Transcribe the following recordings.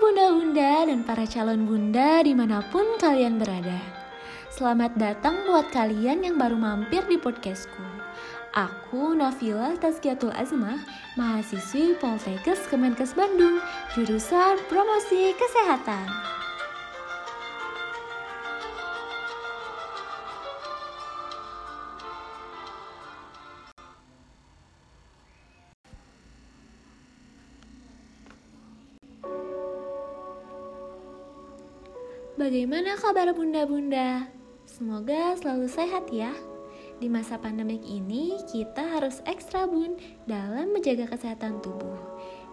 bunda dan para calon bunda di mana pun kalian berada. Selamat datang buat kalian yang baru mampir di podcastku. Aku Nafila Tazkiatul Azmah, mahasiswi Poltekkes Kemenkes Bandung, jurusan Promosi Kesehatan. Bagaimana kabar bunda-bunda? Semoga selalu sehat ya. Di masa pandemik ini, kita harus ekstra bun dalam menjaga kesehatan tubuh.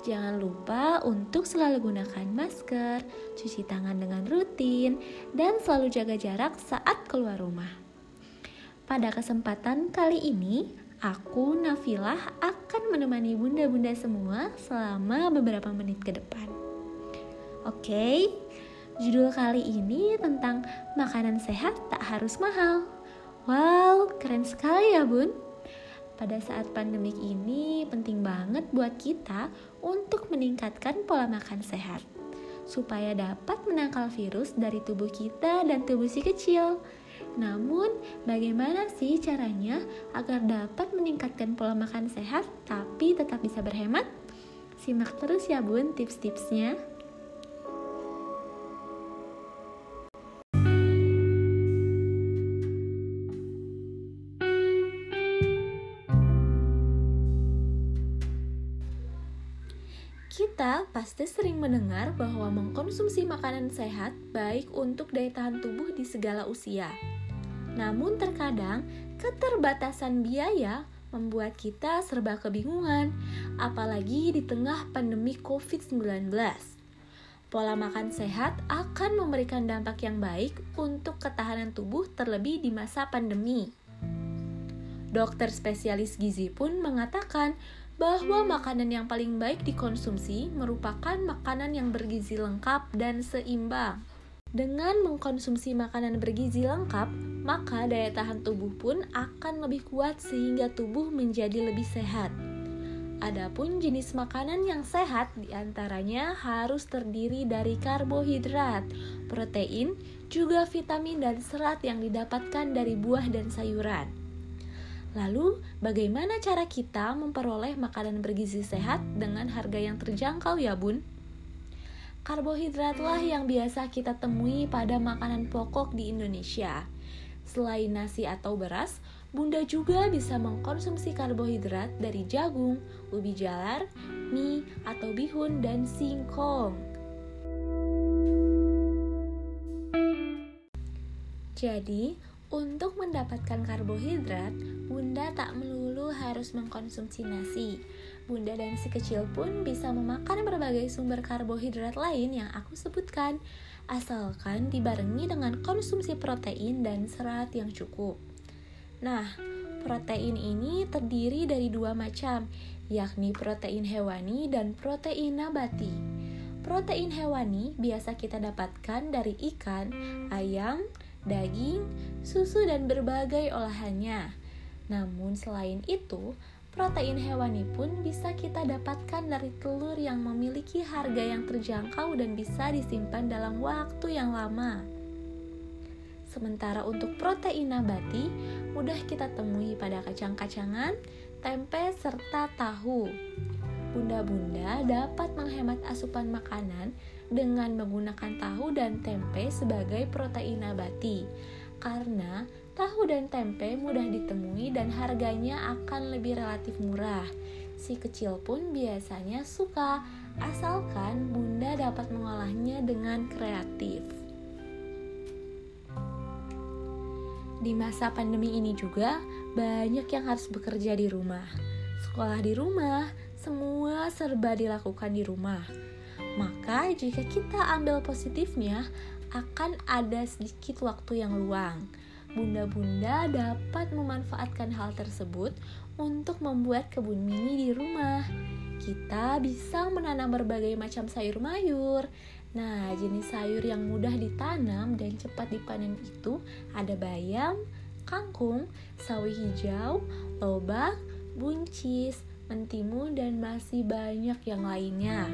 Jangan lupa untuk selalu gunakan masker, cuci tangan dengan rutin, dan selalu jaga jarak saat keluar rumah. Pada kesempatan kali ini, aku Nafilah akan menemani bunda-bunda semua selama beberapa menit ke depan. Oke? Judul kali ini tentang makanan sehat tak harus mahal. Wow, keren sekali ya bun. Pada saat pandemik ini penting banget buat kita untuk meningkatkan pola makan sehat supaya dapat menangkal virus dari tubuh kita dan tubuh si kecil. Namun, bagaimana sih caranya agar dapat meningkatkan pola makan sehat tapi tetap bisa berhemat? Simak terus ya bun tips-tipsnya. Kita pasti sering mendengar bahwa mengkonsumsi makanan sehat baik untuk daya tahan tubuh di segala usia. Namun terkadang keterbatasan biaya membuat kita serba kebingungan, apalagi di tengah pandemi COVID-19. Pola makan sehat akan memberikan dampak yang baik untuk ketahanan tubuh terlebih di masa pandemi. Dokter spesialis gizi pun mengatakan bahwa makanan yang paling baik dikonsumsi merupakan makanan yang bergizi lengkap dan seimbang. Dengan mengkonsumsi makanan bergizi lengkap, maka daya tahan tubuh pun akan lebih kuat sehingga tubuh menjadi lebih sehat. Adapun jenis makanan yang sehat di antaranya harus terdiri dari karbohidrat, protein, juga vitamin dan serat yang didapatkan dari buah dan sayuran. Lalu, bagaimana cara kita memperoleh makanan bergizi sehat dengan harga yang terjangkau ya bun? Karbohidratlah yang biasa kita temui pada makanan pokok di Indonesia. Selain nasi atau beras, Bunda juga bisa mengkonsumsi karbohidrat dari jagung, ubi jalar, mie, atau bihun, dan singkong. Jadi, untuk mendapatkan karbohidrat, Bunda tak melulu harus mengkonsumsi nasi. Bunda dan si kecil pun bisa memakan berbagai sumber karbohidrat lain yang aku sebutkan, asalkan dibarengi dengan konsumsi protein dan serat yang cukup. Nah, protein ini terdiri dari dua macam, yakni protein hewani dan protein nabati. Protein hewani biasa kita dapatkan dari ikan, ayam, daging, susu, dan berbagai olahannya. Namun selain itu, protein hewani pun bisa kita dapatkan dari telur yang memiliki harga yang terjangkau dan bisa disimpan dalam waktu yang lama. Sementara untuk protein nabati, mudah kita temui pada kacang-kacangan, tempe, serta tahu. Bunda-bunda dapat menghemat asupan makanan dengan menggunakan tahu dan tempe sebagai protein nabati. Karena tahu dan tempe mudah ditemui dan harganya akan lebih relatif murah. Si kecil pun biasanya suka, asalkan bunda dapat mengolahnya dengan kreatif. Di masa pandemi ini juga banyak yang harus bekerja di rumah. Sekolah di rumah, semua serba dilakukan di rumah maka jika kita ambil positifnya, akan ada sedikit waktu yang luang. Bunda-bunda dapat memanfaatkan hal tersebut untuk membuat kebun mini di rumah. Kita bisa menanam berbagai macam sayur mayur. Nah, jenis sayur yang mudah ditanam dan cepat dipanen itu ada bayam, kangkung, sawi hijau, lobak, buncis, mentimun, dan masih banyak yang lainnya.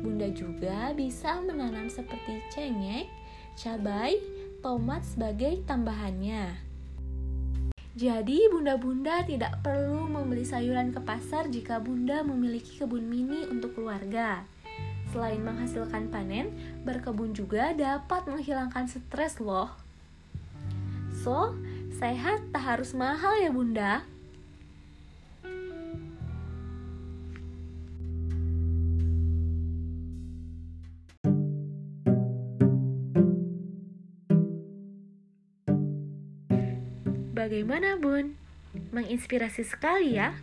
Bunda juga bisa menanam seperti cengek, cabai, tomat sebagai tambahannya. Jadi, bunda-bunda tidak perlu membeli sayuran ke pasar jika bunda memiliki kebun mini untuk keluarga. Selain menghasilkan panen, berkebun juga dapat menghilangkan stres loh. So, sehat tak harus mahal ya bunda. Bagaimana bun? Menginspirasi sekali ya?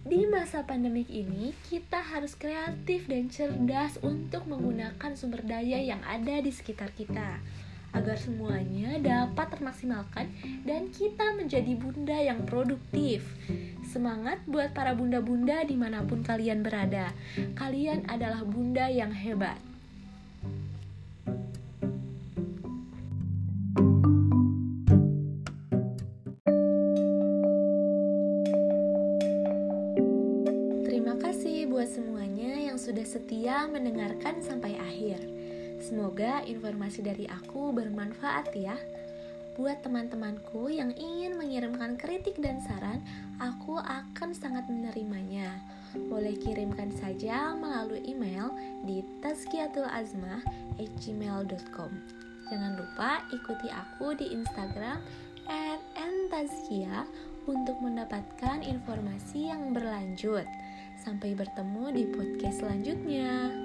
Di masa pandemik ini, kita harus kreatif dan cerdas untuk menggunakan sumber daya yang ada di sekitar kita agar semuanya dapat termaksimalkan dan kita menjadi bunda yang produktif. Semangat buat para bunda-bunda di mana pun kalian berada. Kalian adalah bunda yang hebat. Buat semuanya yang sudah setia mendengarkan sampai akhir. Semoga informasi dari aku bermanfaat ya. Buat teman-temanku yang ingin mengirimkan kritik dan saran, aku akan sangat menerimanya. Boleh kirimkan saja melalui email di tazkiyatulazmah@gmail.com. Jangan lupa ikuti aku di Instagram @entazkia untuk mendapatkan informasi yang berlanjut. Sampai bertemu di podcast selanjutnya.